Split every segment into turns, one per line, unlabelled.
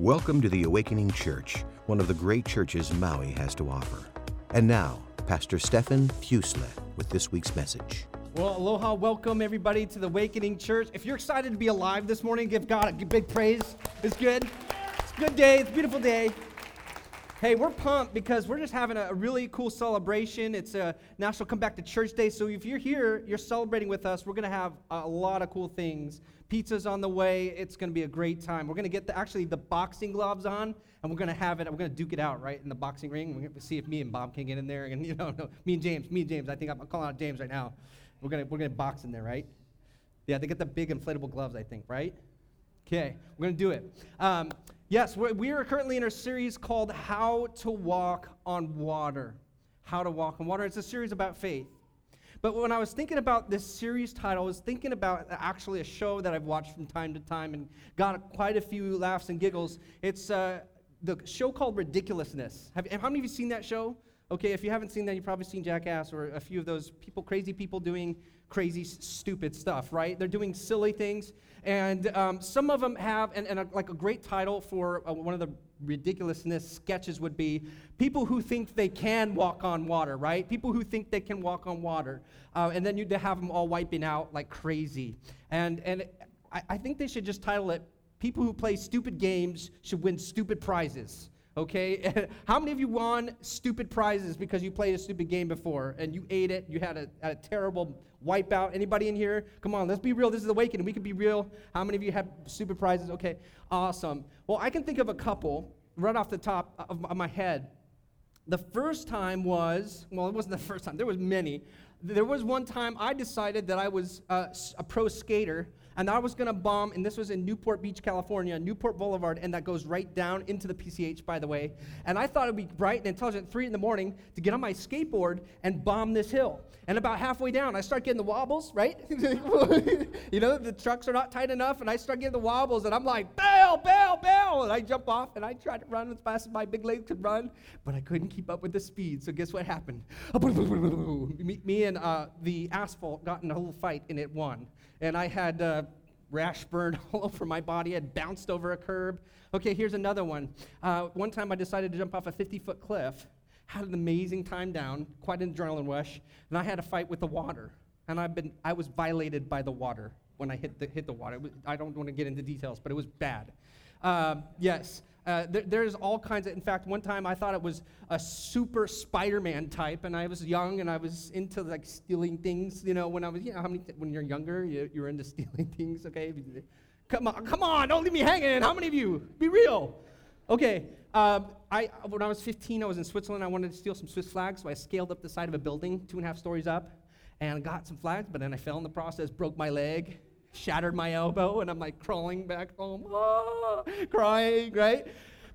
Welcome to the Awakening Church, one of the great churches Maui has to offer. And now, Pastor Stefan Fusle with this week's message.
Well, aloha, welcome everybody to the Awakening Church. If you're excited to be alive this morning, give God a big praise. It's good. It's a good day. It's a beautiful day. Hey, we're pumped because we're just having a really cool celebration. It's a National Come Back to Church Day. So if you're here, you're celebrating with us. We're going to have a lot of cool things. Pizza's on the way. It's going to be a great time. We're going to get the, actually the boxing gloves on, and we're going to have it. We're going to duke it out right in the boxing ring. We're going to see if me and Bob can get in there. And you know, no, me and James, me and James. I think I'm calling out James right now. We're going to we're going to box in there, right? Yeah, they get the big inflatable gloves. I think, right? Okay, we're going to do it. Um, Yes, we're, currently in a series called How to Walk on Water. How to Walk on Water. It's a series about faith. But when I was thinking about this series title, I was thinking about actually a show that I've watched from time to time and got quite a few laughs and giggles. It's uh, the show called Ridiculousness. Have, how many of you seen that show? Okay, if you haven't seen that, you've probably seen Jackass or a few of those people, crazy people doing crazy, stupid stuff, right? They're doing silly things. And um, some of them have, and, and a, like a great title for uh, one of the ridiculousness sketches would be people who think they can walk on water, right? People who think they can walk on water. Uh, and then you'd have them all wiping out like crazy. And, and I, I think they should just title it People Who Play Stupid Games Should Win Stupid Prizes. Okay? How many of you won stupid prizes because you played a stupid game before and you ate it? You had a, a terrible wipeout. Anybody in here? Come on, let's be real. This is Awakening. We can be real. How many of you have stupid prizes? Okay, awesome. Well, I can think of a couple right off the top of my head. The first time was, well, it wasn't the first time, there was many. There was one time I decided that I was a, a pro skater and I was going to bomb, and this was in Newport Beach, California, Newport Boulevard, and that goes right down into the PCH, by the way. And I thought it would be bright and intelligent at 3 in the morning to get on my skateboard and bomb this hill. And about halfway down, I start getting the wobbles, right? you know, the trucks are not tight enough, and I start getting the wobbles, and I'm like, bail, bail, bail. And I jump off, and I try to run as fast as my big legs could run, but I couldn't keep up with the speed. So guess what happened? me, and uh, the asphalt got in a little fight, and it won and I had uh, rash burn all over my body. I had bounced over a curb. Okay, here's another one. Uh, one time I decided to jump off a 50 foot cliff, had an amazing time down, quite an adrenaline rush, and I had a fight with the water. And I've been, I was violated by the water when I hit the, hit the water. Was, I don't want to get into details, but it was bad. Um, yes. Uh, there, there's all kinds of, in fact, one time I thought it was a super Spider-Man type, and I was young and I was into like stealing things. You know, when I was, you know, how many, when you're younger, you, you're into stealing things. Okay, come on, come on, don't leave me hanging. How many of you? Be real. Okay, um, I when I was 15, I was in Switzerland. I wanted to steal some Swiss flags, so I scaled up the side of a building, two and a half stories up, and got some flags. But then I fell in the process, broke my leg shattered my elbow, and I'm like crawling back home, ah, crying, right?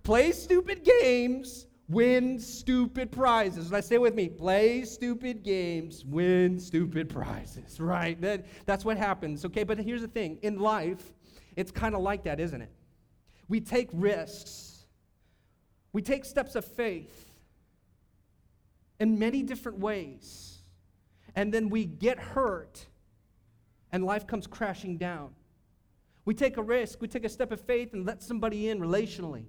Play stupid games, win stupid prizes. Let's say with me play stupid games, win stupid prizes, right? That, that's what happens, okay? But here's the thing in life, it's kind of like that, isn't it? We take risks, we take steps of faith in many different ways, and then we get hurt and life comes crashing down. We take a risk, we take a step of faith and let somebody in relationally.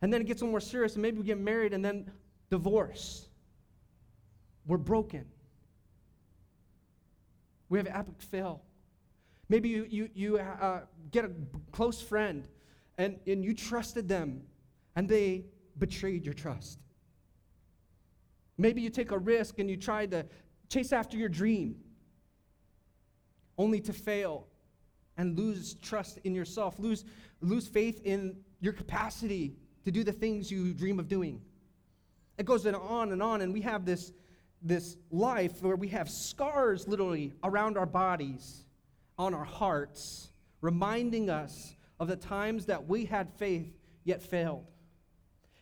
And then it gets a little more serious, and maybe we get married and then divorce. We're broken. We have epic fail. Maybe you, you, you uh, get a close friend and, and you trusted them and they betrayed your trust. Maybe you take a risk and you try to chase after your dream only to fail and lose trust in yourself, lose, lose faith in your capacity to do the things you dream of doing. It goes on and on, and we have this, this life where we have scars literally around our bodies, on our hearts, reminding us of the times that we had faith yet failed.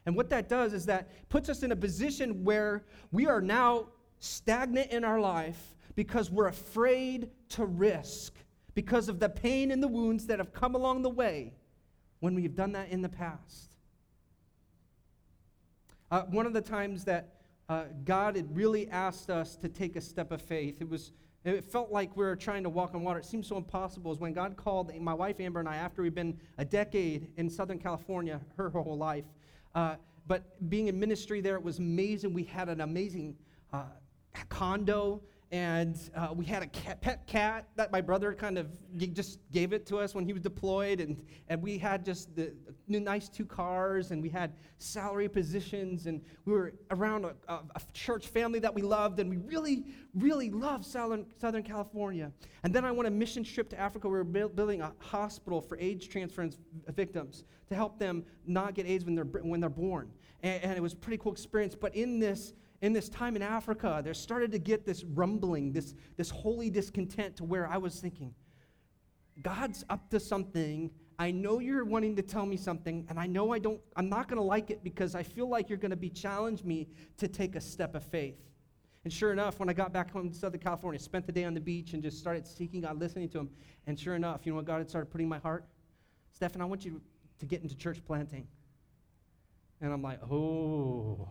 And what that does is that puts us in a position where we are now stagnant in our life because we're afraid to risk because of the pain and the wounds that have come along the way when we've done that in the past. Uh, one of the times that uh, God had really asked us to take a step of faith, it was it felt like we were trying to walk on water. It seemed so impossible. Is when God called my wife Amber and I, after we'd been a decade in Southern California, her whole life. Uh, but being in ministry there, it was amazing. We had an amazing uh, condo and uh, we had a cat, pet cat that my brother kind of just gave it to us when he was deployed. And, and we had just the, the nice two cars and we had salary positions and we were around a, a, a, church family that we loved and we really really loved southern, southern california. And then i went on a mission trip to africa. We were building a hospital for aids transference victims to help them not get aids when they're, when they're born. And, and it was a pretty cool experience. But in this in this time in Africa, there started to get this rumbling, this, this holy discontent to where I was thinking, God's up to something. I know you're wanting to tell me something, and I know I don't, I'm not going to like it because I feel like you're going to be challenge me to take a step of faith. And sure enough, when I got back home to Southern California, spent the day on the beach and just started seeking God, listening to Him. And sure enough, you know what God had started putting in my heart? Stefan, I want you to get into church planting. And I'm like, oh,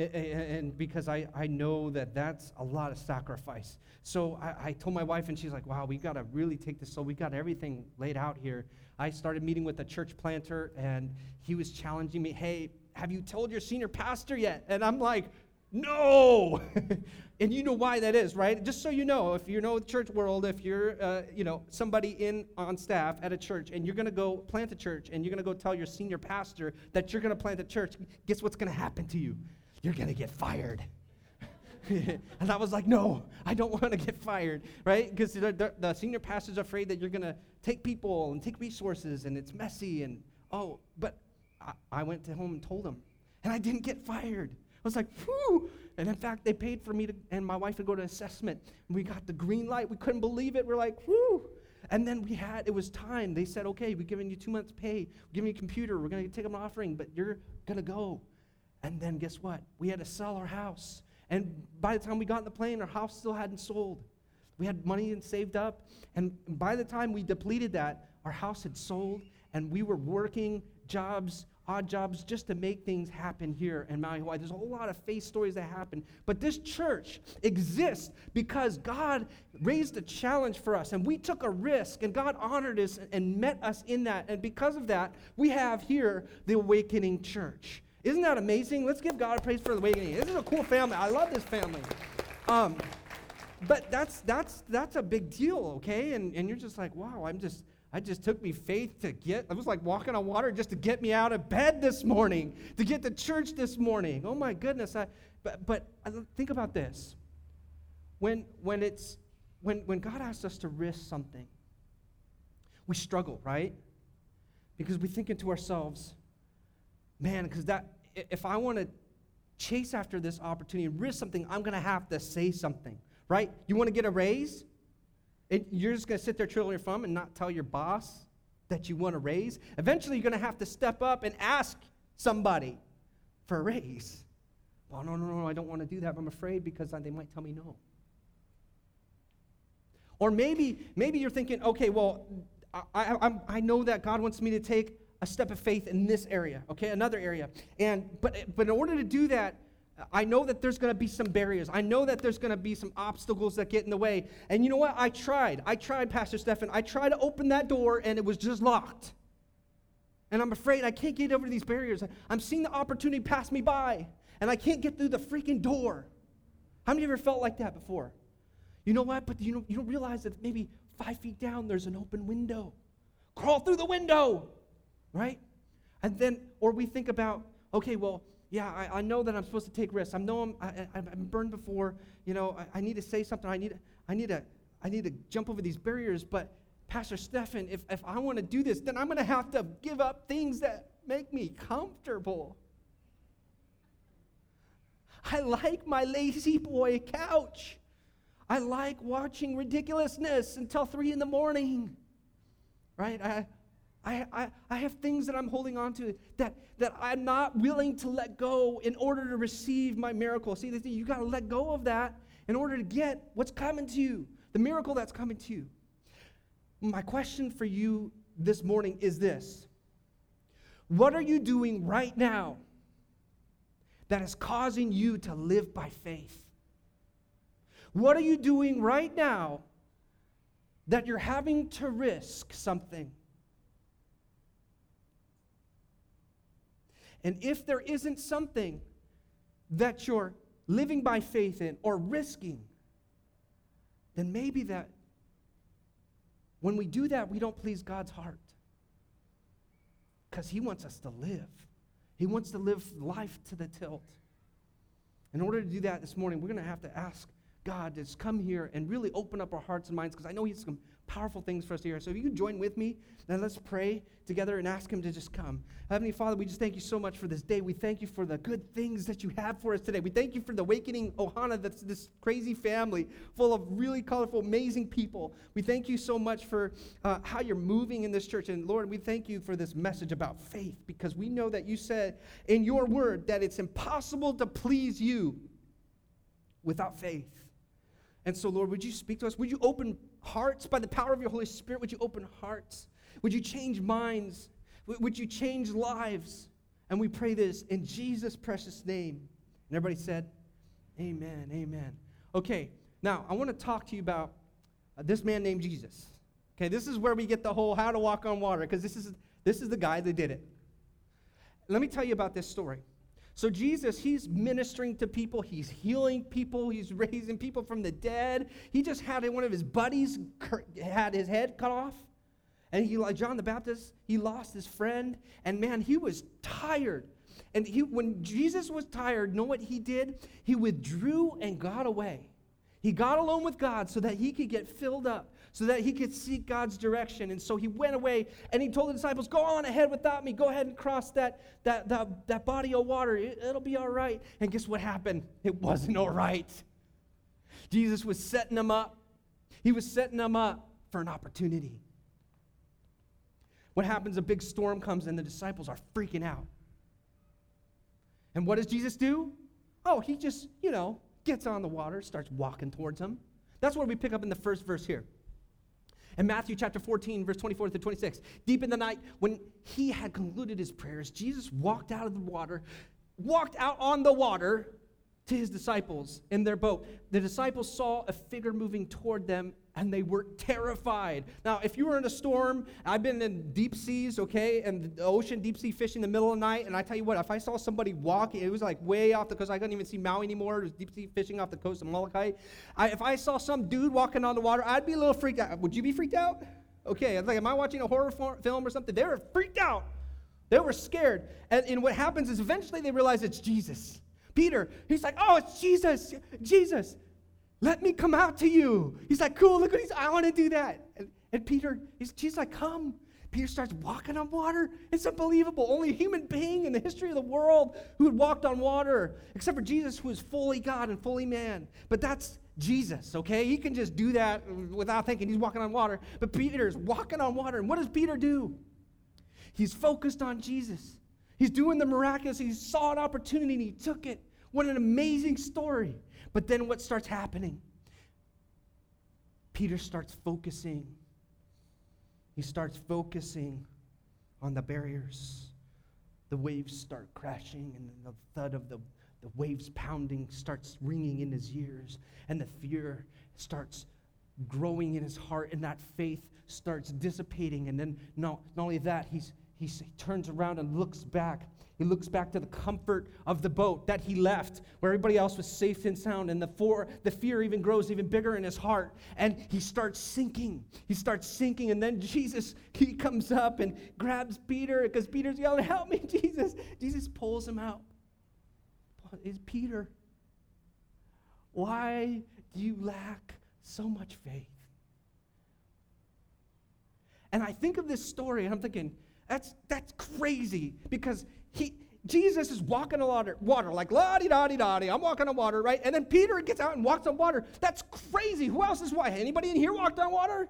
and because I, I know that that's a lot of sacrifice. So I, I told my wife, and she's like, wow, we got to really take this. So we got everything laid out here. I started meeting with a church planter, and he was challenging me, hey, have you told your senior pastor yet? And I'm like, no. and you know why that is, right? Just so you know, if you know the church world, if you're, uh, you know, somebody in on staff at a church, and you're going to go plant a church, and you're going to go tell your senior pastor that you're going to plant a church, guess what's going to happen to you? You're going to get fired. and I was like, no, I don't want to get fired, right? Because the, the, the, senior pastor's afraid that you're going to take people and take resources and it's messy. And oh, but I, I went to home and told him, and I didn't get fired. I was like, whew. And in fact, they paid for me to, and my wife to go to assessment. We got the green light. We couldn't believe it. We're like, whew. And then we had, it was time. They said, okay, we're giving you two months' pay. We're giving you a computer. We're going to take an offering, but you're going to go. And then guess what? We had to sell our house. And by the time we got in the plane, our house still hadn't sold. We had money and saved up. And by the time we depleted that, our house had sold. And we were working jobs, odd jobs, just to make things happen here in Maui, Hawaii. There's a whole lot of faith stories that happen. But this church exists because God raised a challenge for us. And we took a risk. And God honored us and met us in that. And because of that, we have here the Awakening Church. Isn't that amazing? Let's give God a praise for the awakening. This is a cool family. I love this family. Um, but that's that's that's a big deal, okay? And and you're just like, wow, I'm just I just took me faith to get. I was like walking on water just to get me out of bed this morning, to get to church this morning. Oh my goodness! I, but but think about this. When when it's when when God asks us to risk something, we struggle, right? Because we think into ourselves, man, because that if I want to chase after this opportunity and risk something, I'm going to have to say something, right? You want to get a raise? It, you're just going to sit there twiddling your thumb and not tell your boss that you want a raise. Eventually, you're going to have to step up and ask somebody for a raise. Well, no, no, no, I don't want to do that. I'm afraid because uh, they might tell me no. Or maybe, maybe you're thinking, okay, well, I, I, I know that God wants me to take a step of faith in this area, okay, another area. And but but in order to do that, I know that there's going to be some barriers. I know that there's going to be some obstacles that get in the way. And you know what? I tried. I tried, Pastor Stephan. I tried to open that door and it was just locked. And I'm afraid I can't get over these barriers. I'm seeing the opportunity pass me by and I can't get through the freaking door. How many of you ever felt like that before? You know what? But you, know, you don't realize that maybe five feet down there's an open window. Crawl through the window right? And then, or we think about, okay, well, yeah, I, I know that I'm supposed to take risks. I know I'm, I, am burned before. You know, I, I, need to say something. I need, I need to, I need to jump over these barriers. But Pastor Stephan, if, if I want to do this, then I'm going to have to give up things that make me comfortable. I like my La-Z-Boy couch. I like watching ridiculousness until three in the morning. Right? I, I, I, I have things that I'm holding on to that, that I'm not willing to let go in order to receive my miracle. See, you got to let go of that in order to get what's coming to you, the miracle that's coming to you. My question for you this morning is this What are you doing right now that is causing you to live by faith? What are you doing right now that you're having to risk something? And if there isn't something that you're living by faith in or risking, then maybe that when we do that, we don't please God's heart. Because He wants us to live. He wants to live life to the tilt. In order to do that this morning, we're going to have to ask God to come here and really open up our hearts and minds because I know He's powerful things for us to hear. So if you could join with me, then let's pray together and ask Him to just come. Heavenly Father, we just thank you so much for this day. We thank you for the good things that you have for us today. We thank you for the awakening Ohana, that's this crazy family full of really colorful, amazing people. We thank you so much for uh, how you're moving in this church. And Lord, we thank you for this message about faith because we know that you said in your word that it's impossible to please you without faith. And so, Lord, would you speak to us? Would you open hearts by the power of your Holy Spirit? Would you open hearts? Would you change minds? Would you change lives? And we pray this in Jesus' precious name. And everybody said, Amen, amen. Okay, now I want to talk to you about uh, this man named Jesus. Okay, this is where we get the whole how to walk on water, because this is, this is the guy that did it. Let me tell you about this story. So, Jesus, he's ministering to people, he's healing people, he's raising people from the dead. He just had one of his buddies had his head cut off. And he, like John the Baptist, he lost his friend. And man, he was tired. And he, when Jesus was tired, know what he did? He withdrew and got away. He got alone with God so that he could get filled up, so that he could seek God's direction. And so he went away and he told the disciples, Go on ahead without me. Go ahead and cross that, that, that, that body of water. It, it'll be all right. And guess what happened? It wasn't all right. Jesus was setting them up. He was setting them up for an opportunity. What happens? A big storm comes and the disciples are freaking out. And what does Jesus do? Oh, he just, you know, gets on the water, starts walking towards them. That's what we pick up in the first verse here. In Matthew chapter 14, verse 24 to 26, deep in the night, when he had concluded his prayers, Jesus walked out of the water, walked out on the water to his disciples in their boat. The disciples saw a figure moving toward them and they were terrified. Now, if you were in a storm, I've been in deep seas, okay, and the ocean, deep sea fishing in the middle of the night, and I tell you what, if I saw somebody walking, it was like way off the coast, I couldn't even see Maui anymore, it was deep sea fishing off the coast of Molokai. I, if I saw some dude walking on the water, I'd be a little freaked out. Would you be freaked out? Okay, I was like, am I watching a horror film or something? They were freaked out. They were scared. And, and what happens is eventually they realize it's Jesus. Peter, he's like, oh, it's Jesus, Jesus. Let me come out to you. He's like, cool, look what he's, I want to do that. And, and Peter, he's, she's like, come. Peter starts walking on water. It's unbelievable. Only a human being in the history of the world who had walked on water, except for Jesus, who is fully God and fully man. But that's Jesus, okay? He can just do that without thinking he's walking on water. But Peter's walking on water. And what does Peter do? He's focused on Jesus. He's doing the miraculous. He saw an opportunity and he took it. What an amazing story. But then what starts happening? Peter starts focusing. He starts focusing on the barriers. The waves start crashing, and the thud of the, the waves pounding starts ringing in his ears, and the fear starts growing in his heart, and that faith starts dissipating. And then, no, not only that, he's, he turns around and looks back he looks back to the comfort of the boat that he left, where everybody else was safe and sound, and the, the fear even grows even bigger in his heart. And he starts sinking. He starts sinking, and then Jesus, he comes up and grabs Peter because Peter's yelling, Help me, Jesus. Jesus pulls him out. Is Peter, why do you lack so much faith? And I think of this story, and I'm thinking, that's, that's crazy because he, Jesus is walking on water, water like la di da di da di. I'm walking on water, right? And then Peter gets out and walks on water. That's crazy. Who else is why? Anybody in here walked on water?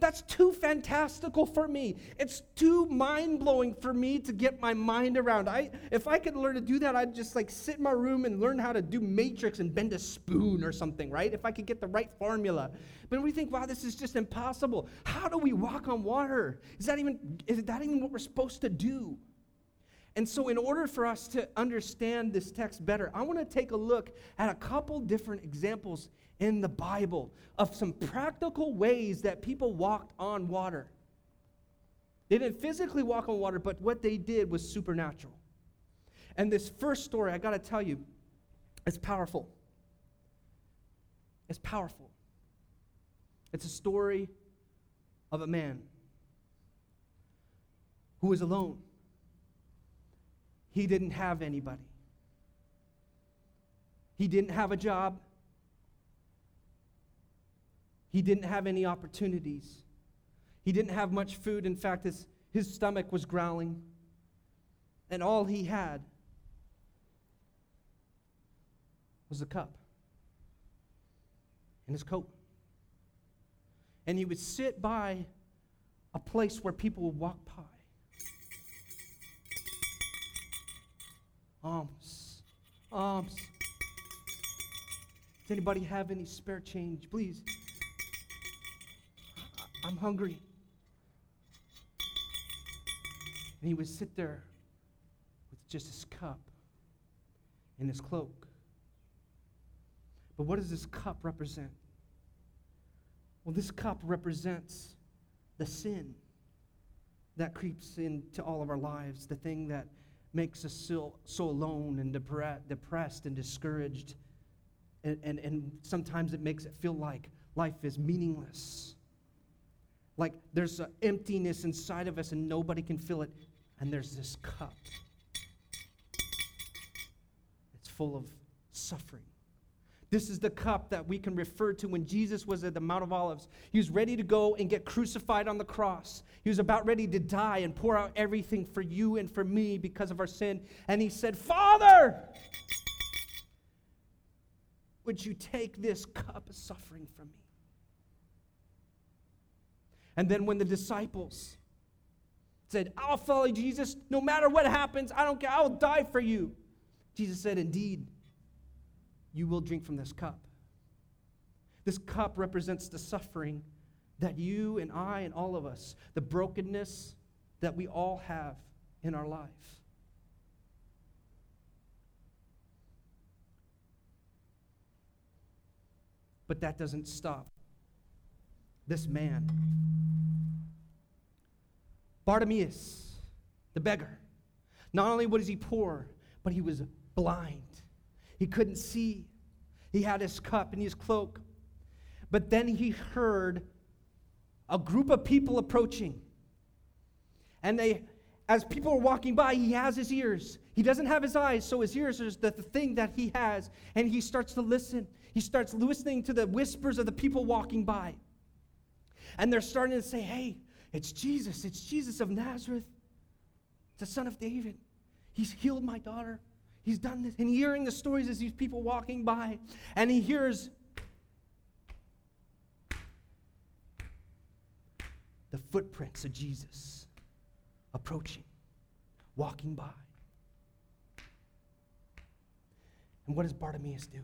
That's too fantastical for me. It's too mind blowing for me to get my mind around. I, if I could learn to do that, I'd just like sit in my room and learn how to do matrix and bend a spoon or something, right? If I could get the right formula. But we think, wow, this is just impossible. How do we walk on water? Is that even is that even what we're supposed to do? And so, in order for us to understand this text better, I want to take a look at a couple different examples in the Bible of some practical ways that people walked on water. They didn't physically walk on water, but what they did was supernatural. And this first story, I got to tell you, it's powerful. It's powerful. It's a story of a man who was alone. He didn't have anybody. He didn't have a job. He didn't have any opportunities. He didn't have much food. In fact, his, his stomach was growling. And all he had was a cup and his coat. And he would sit by a place where people would walk by. Alms. Alms. Does anybody have any spare change? Please. I'm hungry. And he would sit there with just his cup and his cloak. But what does this cup represent? Well, this cup represents the sin that creeps into all of our lives, the thing that makes us so, so alone and depre- depressed and discouraged. And, and, and sometimes it makes it feel like life is meaningless. Like there's an emptiness inside of us and nobody can fill it. And there's this cup. It's full of suffering. This is the cup that we can refer to when Jesus was at the Mount of Olives. He was ready to go and get crucified on the cross. He was about ready to die and pour out everything for you and for me because of our sin. And he said, Father, would you take this cup of suffering from me? And then when the disciples said, I'll follow Jesus no matter what happens, I don't care, I'll die for you. Jesus said, Indeed you will drink from this cup. This cup represents the suffering that you and I and all of us, the brokenness that we all have in our life. But that doesn't stop. This man, Bartimaeus, the beggar, not only was he poor, but he was blind. He couldn't see. He had his cup and his cloak. But then he heard a group of people approaching. And they, as people were walking by, he has his ears. He doesn't have his eyes, so his ears are the, the thing that he has. And he starts to listen. He starts listening to the whispers of the people walking by. And they're starting to say, hey, it's Jesus. It's Jesus of Nazareth, It's the son of David. He's healed my daughter. He's done this. And hearing the stories as these people walking by, and he hears the footprints of Jesus approaching, walking by. And what does Bartimaeus do?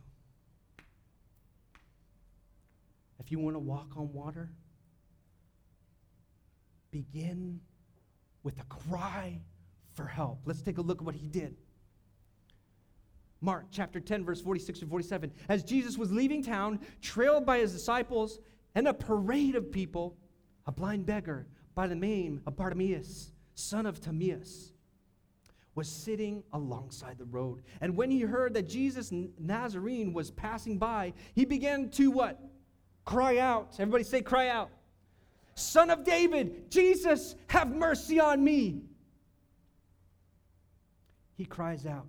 If you want to walk on water, begin with a cry for help. Let's take a look at what he did. Mark chapter 10, verse 46 to 47. As Jesus was leaving town, trailed by his disciples and a parade of people, a blind beggar by the name of Bartimaeus, son of Timaeus, was sitting alongside the road. And when he heard that Jesus Nazarene was passing by, he began to what? Cry out. Everybody say, cry out. Son of David, Jesus, have mercy on me. He cries out.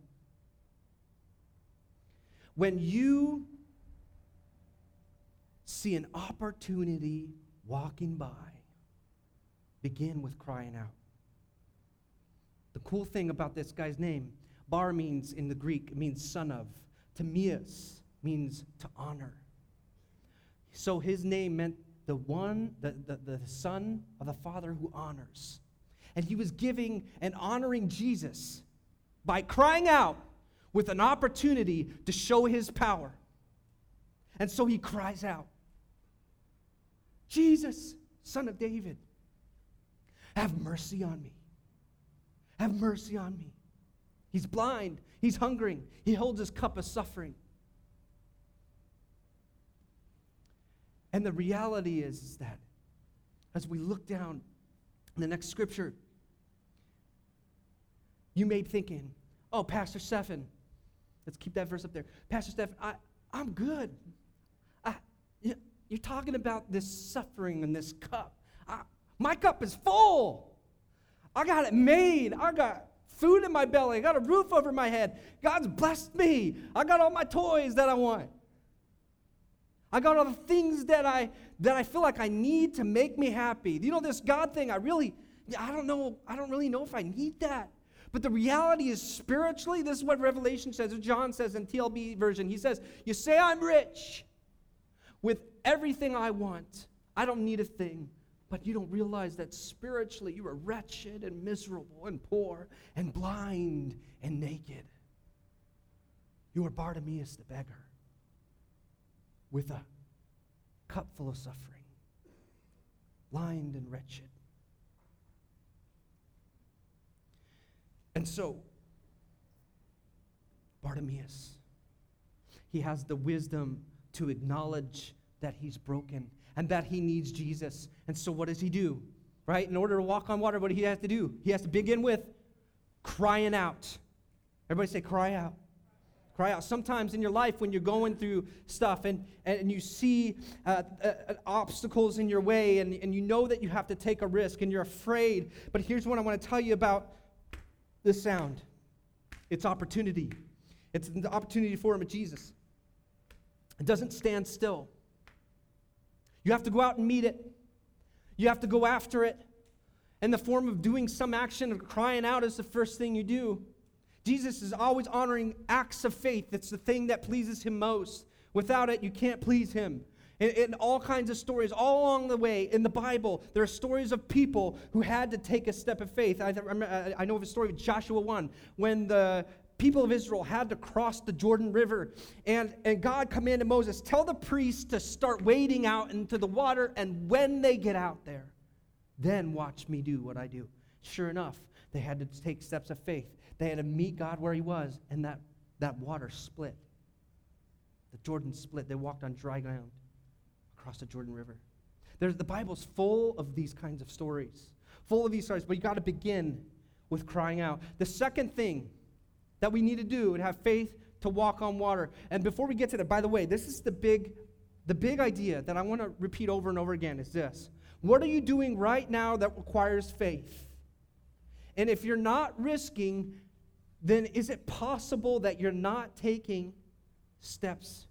When you see an opportunity walking by, begin with crying out. The cool thing about this guy's name, Bar means in the Greek, it means son of. Timaeus means to honor. So his name meant the one, the, the, the son of the father who honors. And he was giving and honoring Jesus by crying out with an opportunity to show his power. And so he cries out Jesus, son of David, have mercy on me. Have mercy on me. He's blind, he's hungering, he holds his cup of suffering. And the reality is, is that as we look down in the next scripture, you may be thinking, oh, Pastor Stephen, let's keep that verse up there. Pastor Stephen, I, I'm good. I, you're talking about this suffering and this cup. I, my cup is full. I got it made. I got food in my belly. I got a roof over my head. God's blessed me. I got all my toys that I want. I got all the things that I that I feel like I need to make me happy. You know this God thing, I really I don't know, I don't really know if I need that. But the reality is spiritually, this is what Revelation says, or John says in TLB version. He says, "You say I'm rich with everything I want. I don't need a thing." But you don't realize that spiritually you are wretched and miserable and poor and blind and naked. You are Bartimaeus the beggar with a cup full of suffering, blind and wretched. And so, Bartimaeus, he has the wisdom to acknowledge that he's broken and that he needs Jesus. And so, what does he do? Right? In order to walk on water, what do he have to do? He has to begin with crying out. Everybody say, cry out. Cry out. Sometimes in your life, when you're going through stuff and, and you see uh, uh, uh, obstacles in your way and, and you know that you have to take a risk and you're afraid. But here's what I want to tell you about this sound it's opportunity. It's the opportunity for him at Jesus. It doesn't stand still. You have to go out and meet it. You have to go after it. In the form of doing some action of crying out is the first thing you do. Jesus is always honoring acts of faith. It's the thing that pleases him most. Without it, you can't please him. In, in, all kinds of stories, all along the way in the Bible, there are stories of people who had to take a step of faith. I, I know of a story of Joshua 1 when the people of Israel had to cross the Jordan River, and, and God commanded Moses, Tell the priests to start wading out into the water, and when they get out there, then watch me do what I do. Sure enough, they had to take steps of faith. They had to meet God where He was, and that, that water split. The Jordan split. They walked on dry ground across the Jordan River. There's, the Bible's full of these kinds of stories, full of these stories, but you got to begin with crying out. The second thing that we need to do and have faith to walk on water. And before we get to that, by the way, this is the big, the big idea that I want to repeat over and over again is this. What are you doing right now that requires faith? And if you're not risking, then is it possible that you're not taking steps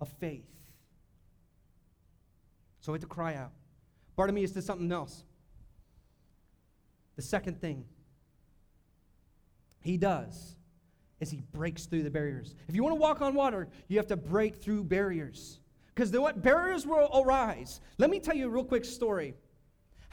of faith? So we had to cry out. Bartimaeus did something else. The second thing he does is he breaks through the barriers. If you want to walk on water, you have to break through barriers. Because what barriers will arise. Let me tell you a real quick story.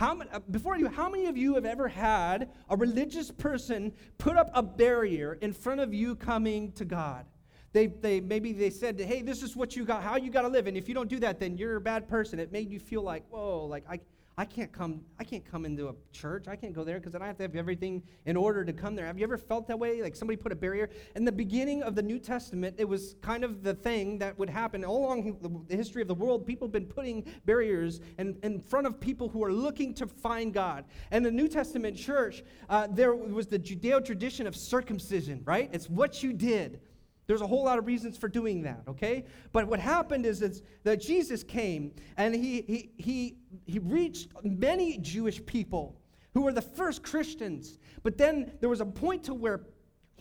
How many, uh, before you, how many of you have ever had a religious person put up a barrier in front of you coming to God? They, they maybe they said, "Hey, this is what you got, how you got to live, and if you don't do that, then you're a bad person." It made you feel like, "Whoa, like I, I can't come, I can't come into a church. I can't go there because then I have to have everything in order to come there. Have you ever felt that way? Like somebody put a barrier? In the beginning of the New Testament, it was kind of the thing that would happen. All along the history of the world, people have been putting barriers in, in front of people who are looking to find God. And the New Testament church, uh, there was the Judeo tradition of circumcision, right? It's what you did. There's a whole lot of reasons for doing that, okay? But what happened is, that Jesus came and he, he, he, he reached many Jewish people who were the first Christians. But then there was a point to where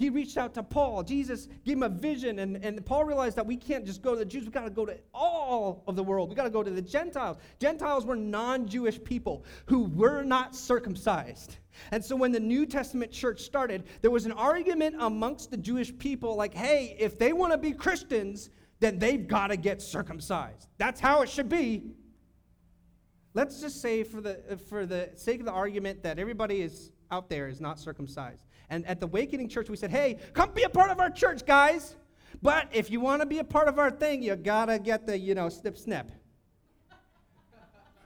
he reached out to Paul. Jesus gave him a vision, and, and Paul realized that we can't just go to the Jews, we got to go to all of the world. We got to go to the Gentiles. Gentiles were non Jewish people who were not circumcised. And so when the New Testament church started, there was an argument amongst the Jewish people like, hey, if they want to be Christians, then they've got to get circumcised. That's how it should be. Let's just say, for the, for the sake of the argument, that everybody is out there is not circumcised. And at the Awakening Church, we said, hey, come be a part of our church, guys. But if you want to be a part of our thing, you got to get the, you know, snip, snip.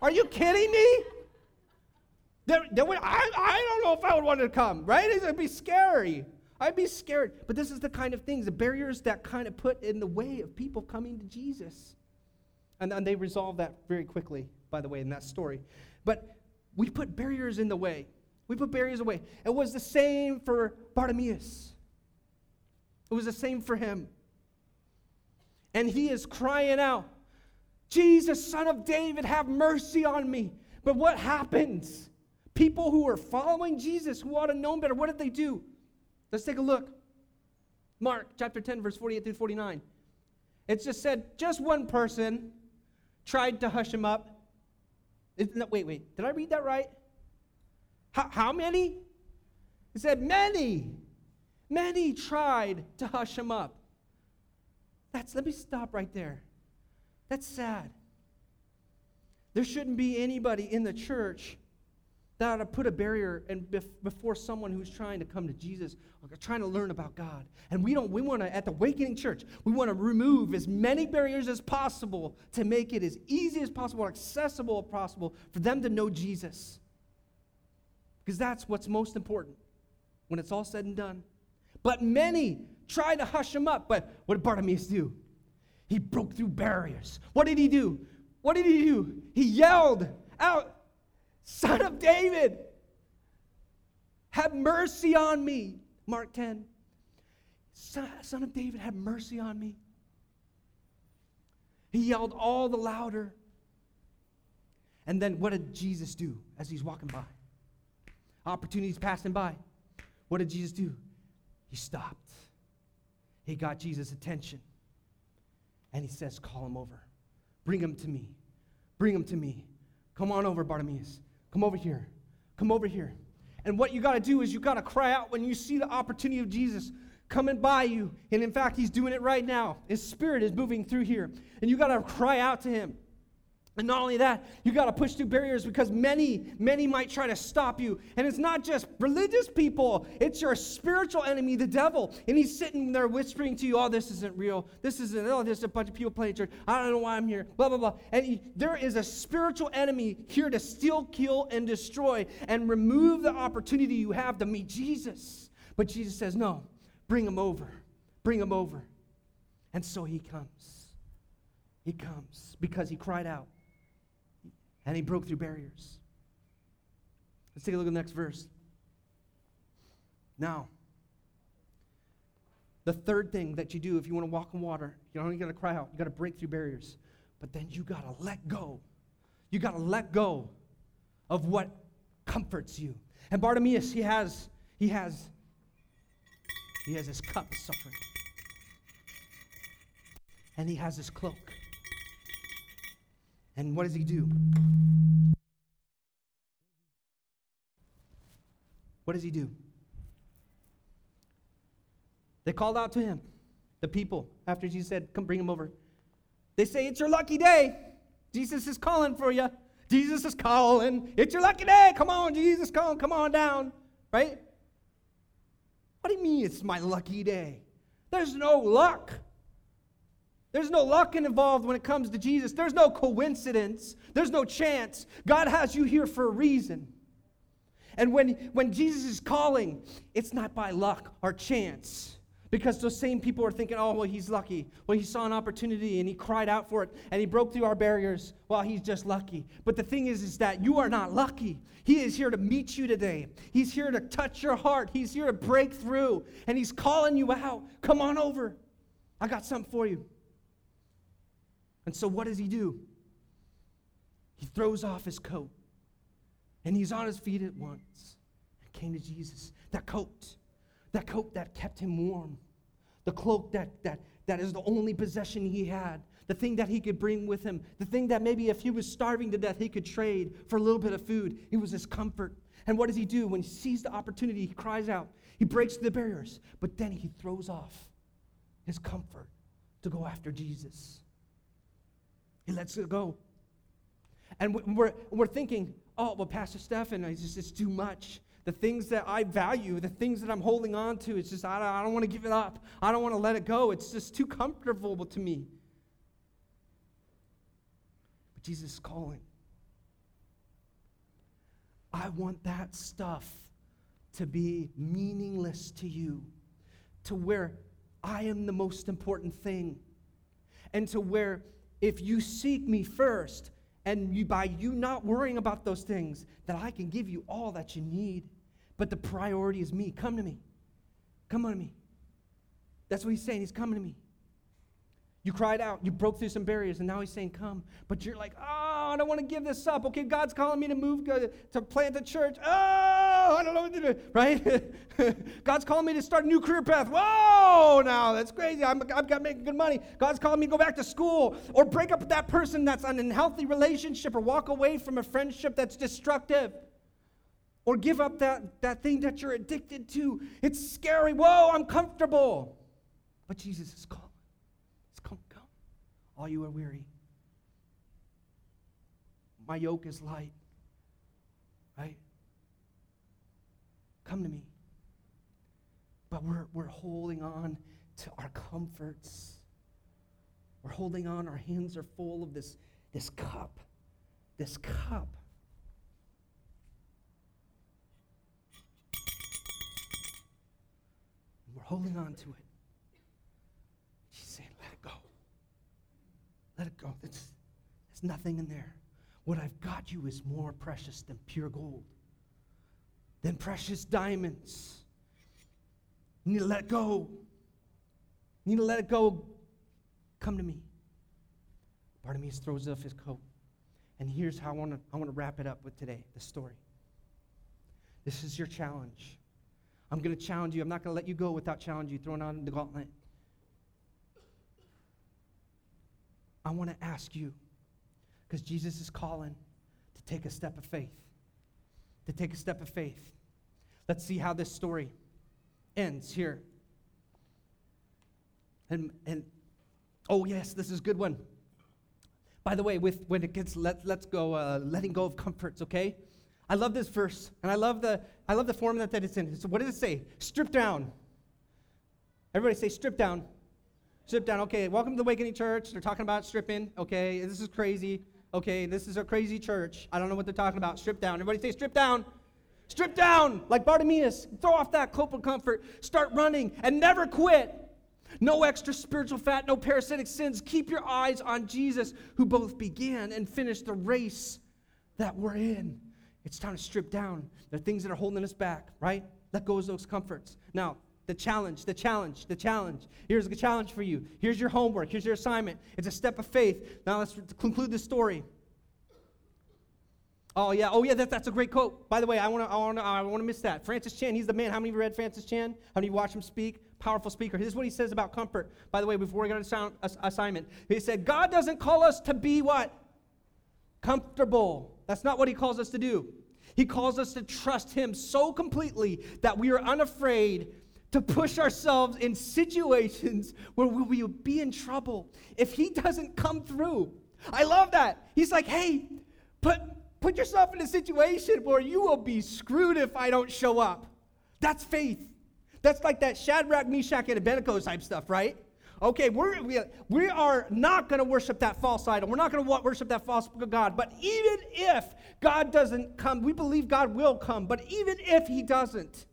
Are you kidding me? There, there would, I, I don't know if I would want to come, right? It'd be scary. I'd be scared. But this is the kind of things, the barriers that kind of put in the way of people coming to Jesus. And, and they resolved that very quickly, by the way, in that story. But we put barriers in the way. We put barriers away. It was the same for Bartimaeus. It was the same for him. And he is crying out, Jesus, son of David, have mercy on me. But what happens? People who are following Jesus, who ought to know better, what did they do? Let's take a look. Mark chapter 10, verse 48 through 49. It's just said, just one person tried to hush him up. No, wait, wait. Did I read that right? How, how many? He said, many. Many tried to hush him up. That's, let me stop right there. That's sad. There shouldn't be anybody in the church that ought to put a barrier and before someone who's trying to come to Jesus or trying to learn about God. And we don't, we want to, at the Awakening Church, we want to remove as many barriers as possible to make it as easy as possible, accessible as possible for them to know Jesus. Because that's what's most important when it's all said and done. But many tried to hush him up. But what did Bartimaeus do? He broke through barriers. What did he do? What did he do? He yelled out, Son of David, have mercy on me. Mark 10. Son, son of David, have mercy on me. He yelled all the louder. And then what did Jesus do as he's walking by? Opportunities passing by. What did Jesus do? He stopped. He got Jesus' attention. And he says, Call him over. Bring him to me. Bring him to me. Come on over, Bartimaeus. Come over here. Come over here. And what you got to do is you got to cry out when you see the opportunity of Jesus coming by you. And in fact, he's doing it right now. His spirit is moving through here. And you got to cry out to him. And not only that, you got to push through barriers because many, many might try to stop you. And it's not just religious people, it's your spiritual enemy, the devil. And he's sitting there whispering to you, oh, this isn't real. This isn't, oh, there's a bunch of people playing church. I don't know why I'm here, blah, blah, blah. And he, there is a spiritual enemy here to steal, kill, and destroy and remove the opportunity you have to meet Jesus. But Jesus says, no, bring him over. Bring him over. And so he comes. He comes because he cried out and he broke through barriers. Let's take a look at the next verse. Now, the third thing that you do if you want to walk on water, you don't got to cry out, you got to break through barriers, but then you got to let go. You got to let go of what comforts you. And Bartimaeus, he has, he has, he has his cup of suffering, and he has his cloak. And what does he do? What does he do? They called out to him, the people, after Jesus said, Come bring him over. They say, It's your lucky day. Jesus is calling for you. Jesus is calling. It's your lucky day. Come on, Jesus, come, come on down. Right? What do you mean it's my lucky day? There's no luck. There's no luck involved when it comes to Jesus. There's no coincidence. There's no chance. God has you here for a reason. And when, when Jesus is calling, it's not by luck or chance. Because those same people are thinking, oh, well, he's lucky. Well, he saw an opportunity and he cried out for it and he broke through our barriers. Well, he's just lucky. But the thing is, is that you are not lucky. He is here to meet you today. He's here to touch your heart. He's here to break through. And he's calling you out. Come on over. I got something for you. And so, what does he do? He throws off his coat and he's on his feet at once and came to Jesus. That coat, that coat that kept him warm, the cloak that, that, that is the only possession he had, the thing that he could bring with him, the thing that maybe if he was starving to death, he could trade for a little bit of food. It was his comfort. And what does he do? When he sees the opportunity, he cries out. He breaks the barriers, but then he throws off his comfort to go after Jesus. He lets it go. And we're, we're thinking, oh, well, Pastor Stephen, it's just it's too much. The things that I value, the things that I'm holding on to, it's just, I don't, I don't want to give it up. I don't want to let it go. It's just too comfortable to me. But Jesus is calling. I want that stuff to be meaningless to you, to where I am the most important thing, and to where if you seek me first, and you, by you not worrying about those things, that I can give you all that you need. But the priority is me. Come to me. Come to me. That's what he's saying. He's coming to me. You cried out, you broke through some barriers, and now he's saying, Come. But you're like, Oh, I don't want to give this up. Okay, God's calling me to move, to plant a church. Oh, I don't know what to do, right? God's calling me to start a new career path. Whoa, now that's crazy. I'm, I've got making good money. God's calling me to go back to school or break up with that person that's an unhealthy relationship or walk away from a friendship that's destructive or give up that, that thing that you're addicted to. It's scary. Whoa, I'm comfortable. But Jesus is calling He's calling, come. all you are weary. My yoke is light. Right? Come to me. But we're, we're holding on to our comforts. We're holding on, our hands are full of this, this cup. This cup. We're holding on to it. She's saying, let it go. Let it go. There's, there's nothing in there. What I've got you is more precious than pure gold, than precious diamonds. You need to let it go. You need to let it go. Come to me. Bartimaeus throws off his coat. And here's how I want to I want to wrap it up with today, the story. This is your challenge. I'm going to challenge you. I'm not going to let you go without challenging you, throwing on the gauntlet. I want to ask you, because Jesus is calling to take a step of faith. To take a step of faith. Let's see how this story ends here. And, and oh, yes, this is a good one. By the way, with when it gets let, let's go, uh, letting go of comforts, okay? I love this verse, and I love the I love the format that it's in. So what does it say? Strip down. Everybody say strip down. Strip down. Okay, welcome to the Awakening Church. They're talking about stripping. Okay, this is crazy. Okay, this is a crazy church. I don't know what they're talking about. Strip down. Everybody say strip down. Strip down. Like Bartimaeus. Throw off that cloak of comfort. Start running and never quit. No extra spiritual fat, no parasitic sins. Keep your eyes on Jesus, who both began and finished the race that we're in. It's time to strip down. Are things that are holding us back, right? Let go of those comforts. Now, the challenge, the challenge, the challenge. Here's the challenge for you. Here's your homework. Here's your assignment. It's a step of faith. Now let's conclude the story. Oh yeah, oh yeah, that, that's a great quote. By the way, I want to, I want to, I want to miss that. Francis Chan, he's the man. How many of you read Francis Chan? How many of you watch him speak? Powerful speaker. This is what he says about comfort. By the way, before we go to assignment, he said, God doesn't call us to be what? Comfortable. That's not what he calls us to do. He calls us to trust him so completely that we are unafraid to push ourselves in situations where we will be in trouble if he doesn't come through. I love that. He's like, hey, put, put yourself in a situation where you will be screwed if I don't show up. That's faith. That's like that Shadrach, Meshach, and Abednego type stuff, right? Okay, we're, we, we are not going to worship that false idol. We're not going to worship that false God. But even if God doesn't come, we believe God will come. But even if He doesn't,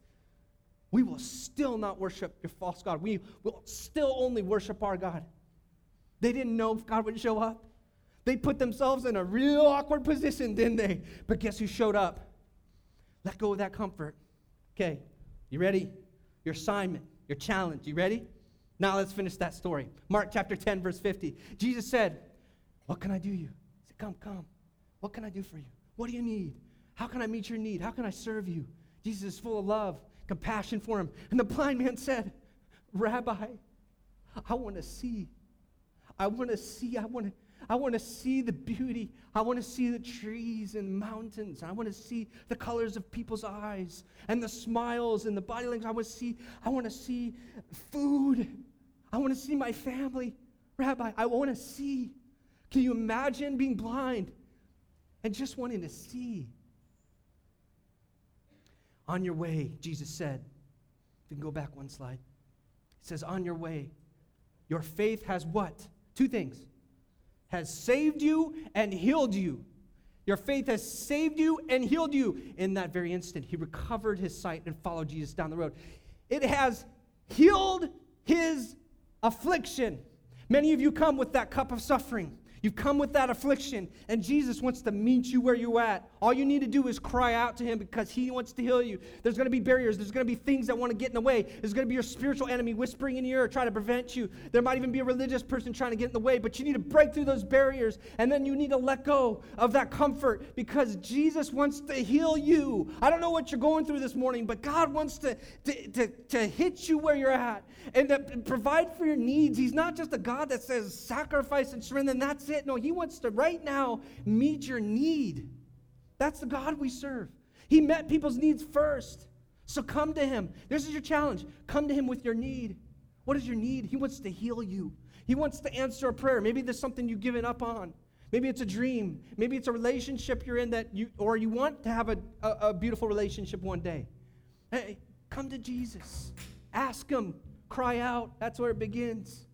we will still not worship your false God. We will still only worship our God. They didn't know if God would show up. They put themselves in a real awkward position, didn't they? But guess who showed up? Let go of that comfort. Okay, you ready? Your assignment, your challenge. You ready? Now let's finish that story. Mark chapter 10, verse 50. Jesus said, What can I do you? He said, Come, come. What can I do for you? What do you need? How can I meet your need? How can I serve you? Jesus is full of love compassion for him. And the blind man said, Rabbi, I want to see. I want to see. I want to. I want to see the beauty. I want to see the trees and mountains. I want to see the colors of people's eyes and the smiles and the body language. I want to see. I want to see food. I want to see my family. Rabbi, I want to see. Can you imagine being blind and just wanting to see? On your way, Jesus said, if you can go back one slide, it says, On your way, your faith has what? Two things has saved you and healed you. Your faith has saved you and healed you. In that very instant, he recovered his sight and followed Jesus down the road. It has healed his affliction. Many of you come with that cup of suffering. You've come with that affliction, and Jesus wants to meet you where you're at. All you need to do is cry out to Him because He wants to heal you. There's going to be barriers. There's going to be things that want to get in the way. There's going to be your spiritual enemy whispering in your ear, trying to prevent you. There might even be a religious person trying to get in the way, but you need to break through those barriers, and then you need to let go of that comfort because Jesus wants to heal you. I don't know what you're going through this morning, but God wants to, to, to, to hit you where you're at and to provide for your needs. He's not just a God that says sacrifice and surrender, and that's. No, He wants to right now meet your need. That's the God we serve. He met people's needs first. So come to Him. This is your challenge. Come to Him with your need. What is your need? He wants to heal you. He wants to answer a prayer. Maybe there's something you've given up on. Maybe it's a dream. Maybe it's a relationship you're in that you, or you want to have a, a, a beautiful relationship one day. Hey, come to Jesus. Ask Him. Cry out. That's where it begins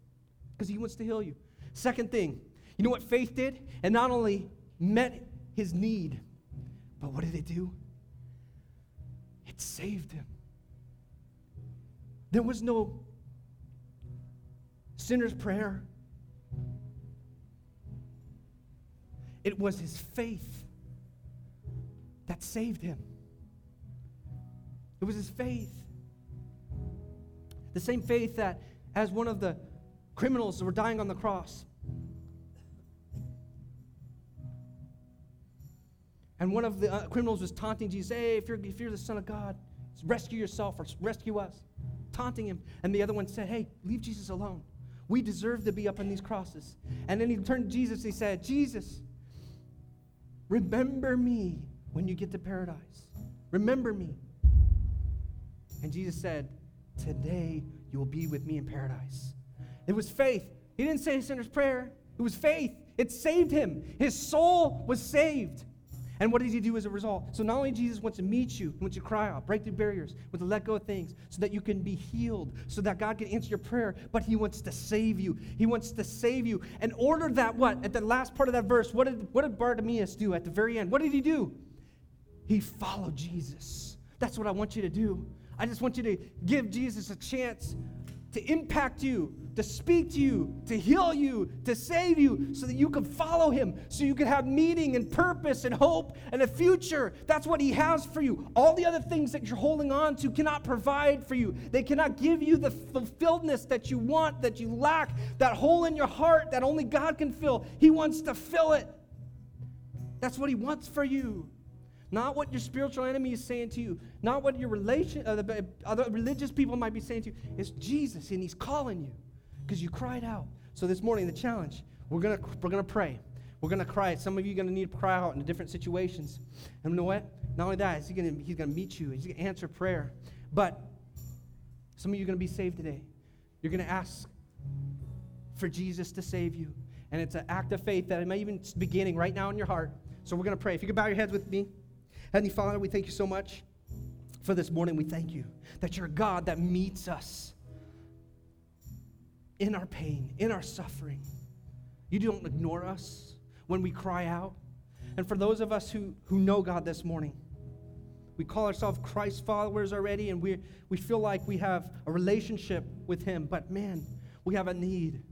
because He wants to heal you. Second thing, you know what faith did? And not only met his need, but what did it do? It saved him. There was no sinner's prayer. It was his faith that saved him. It was his faith. The same faith that, as one of the criminals were dying on the cross, And one of the uh, criminals was taunting Jesus, hey, if you're, if you're the Son of God, rescue yourself or rescue us. Taunting him. And the other one said, hey, leave Jesus alone. We deserve to be up on these crosses. And then he turned to Jesus, he said, Jesus, remember me when you get to paradise. Remember me. And Jesus said, Today you will be with me in paradise. It was faith. He didn't say a sinner's prayer, it was faith. It saved him. His soul was saved. And what does he do as a result? So not only Jesus wants to meet you, he wants to cry out, break through barriers, wants to let go of things so that you can be healed, so that God can answer your prayer, but he wants to save you. He wants to save you. And order that what? At the last part of that verse, what did, what did Bartimaeus do at the very end? What did he do? He followed Jesus. That's what I want you to do. I just want you to give Jesus a chance to impact you, to speak to you, to heal you, to save you, so that you can follow him, so you can have meaning and purpose and hope and a future. That's what he has for you. All the other things that you're holding on to cannot provide for you. They cannot give you the fulfilledness that you want, that you lack, that hole in your heart that only God can fill. He wants to fill it. That's what he wants for you. Not what your spiritual enemy is saying to you, not what your relation, uh, the, other religious people might be saying to you. It's Jesus, and He's calling you because you cried out. So this morning, the challenge, we're gonna we're gonna pray. We're gonna cry. Some of you are gonna need to cry out in different situations. And you know what? Not only that, he's gonna he's gonna meet you. He's gonna answer prayer. But some of you are gonna be saved today. You're gonna ask for Jesus to save you, and it's an act of faith that it may even beginning right now in your heart. So we're gonna pray. If you could bow your heads with me. Heavenly Father, we thank you so much for this morning. We thank you that you're God that meets us in our pain, in our suffering. You don't ignore us when we cry out. And for those of us who, who know God this morning, we call ourselves Christ followers already, and we, we feel like we have a relationship with Him. But man, we have a need.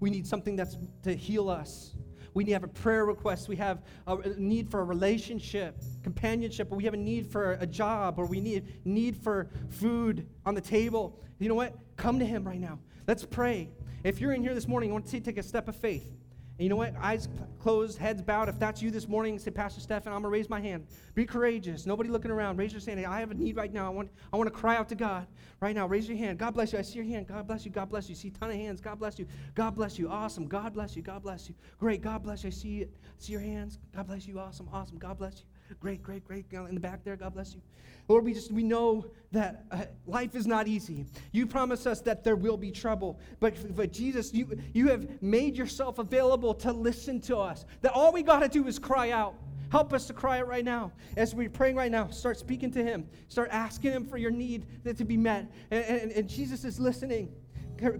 We need something that's to heal us. We have a prayer request. We have a need for a relationship, companionship, or we have a need for a job, or we need need for food on the table. You know what? Come to Him right now. Let's pray. If you're in here this morning, I want to take a step of faith. And you know what? Eyes closed, heads bowed. If that's you this morning, say, Pastor Stephen, I'm going to raise my hand. Be courageous. Nobody looking around. Raise your hand. I have a need right now. I want, I want to cry out to God right now. Raise your hand. God bless you. I see your hand. God bless you. God bless you. See a ton of hands. God bless you. God bless you. Awesome. God bless you. God bless you. Great. God bless you. I see it. See your hands. God bless you. Awesome. Awesome. God bless you. Great, great, great. In the back there, God bless you. Lord, we just we know that uh, life is not easy. You promise us that there will be trouble, but but Jesus, you you have made yourself available to listen to us. That all we got to do is cry out. Help us to cry out right now. As we're praying right now, start speaking to Him. Start asking Him for your need that to be met. And, and, and Jesus is listening.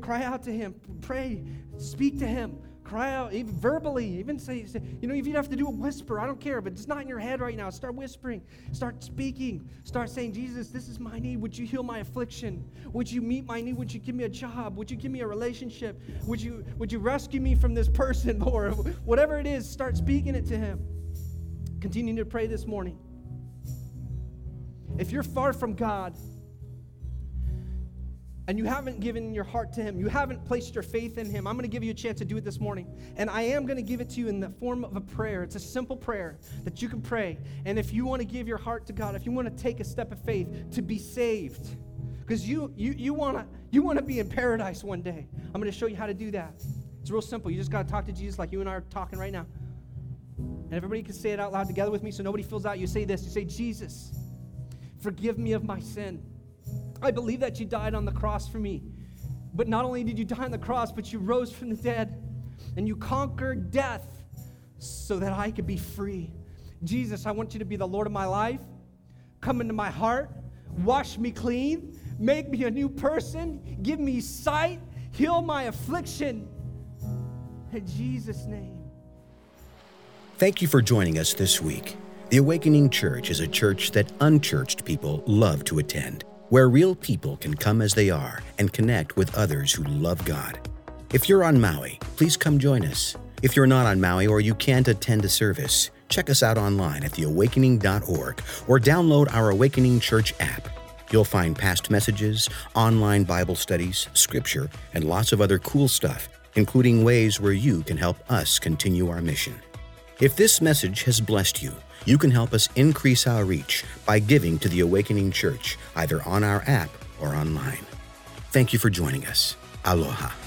Cry out to Him. Pray. Speak to Him. Cry out, even verbally, even say, say, you know, if you have to do a whisper, I don't care, but it's not in your head right now. Start whispering, start speaking, start saying, Jesus, this is my need. Would you heal my affliction? Would you meet my need? Would you give me a job? Would you give me a relationship? Would you, would you rescue me from this person? Or whatever it is, start speaking it to him. Continue to pray this morning. If you're far from God, and you haven't given your heart to Him, you haven't placed your faith in Him, I'm going to give you a chance to do it this morning. And I am going to give it to you in the form of a prayer. It's a simple prayer that you can pray. And if you want to give your heart to God, if you want to take a step of faith to be saved, because you, you, you want to you wanna be in paradise one day, I'm going to show you how to do that. It's real simple. You just got to talk to Jesus like you and I are talking right now. And everybody can say it out loud together with me so nobody feels out. You say this you say, Jesus, forgive me of my sin. I believe that you died on the cross for me. But not only did you die on the cross, but you rose from the dead and you conquered death so that I could be free. Jesus, I want you to be the Lord of my life. Come into my heart, wash me clean, make me a new person, give me sight, heal my affliction. In Jesus' name.
Thank you for joining us this week. The Awakening Church is a church that unchurched people love to attend where real people can come as they are and connect with others who love God. If you're on Maui, please come join us. If you're not on Maui or you can't attend a service, check us out online at theawakening.org or download our Awakening Church app. You'll find past messages, online Bible studies, scripture, and lots of other cool stuff, including ways where you can help us continue our mission. If this message has blessed you, you can help us increase our reach by giving to the Awakening Church, either on our app or online. Thank you for joining us. Aloha.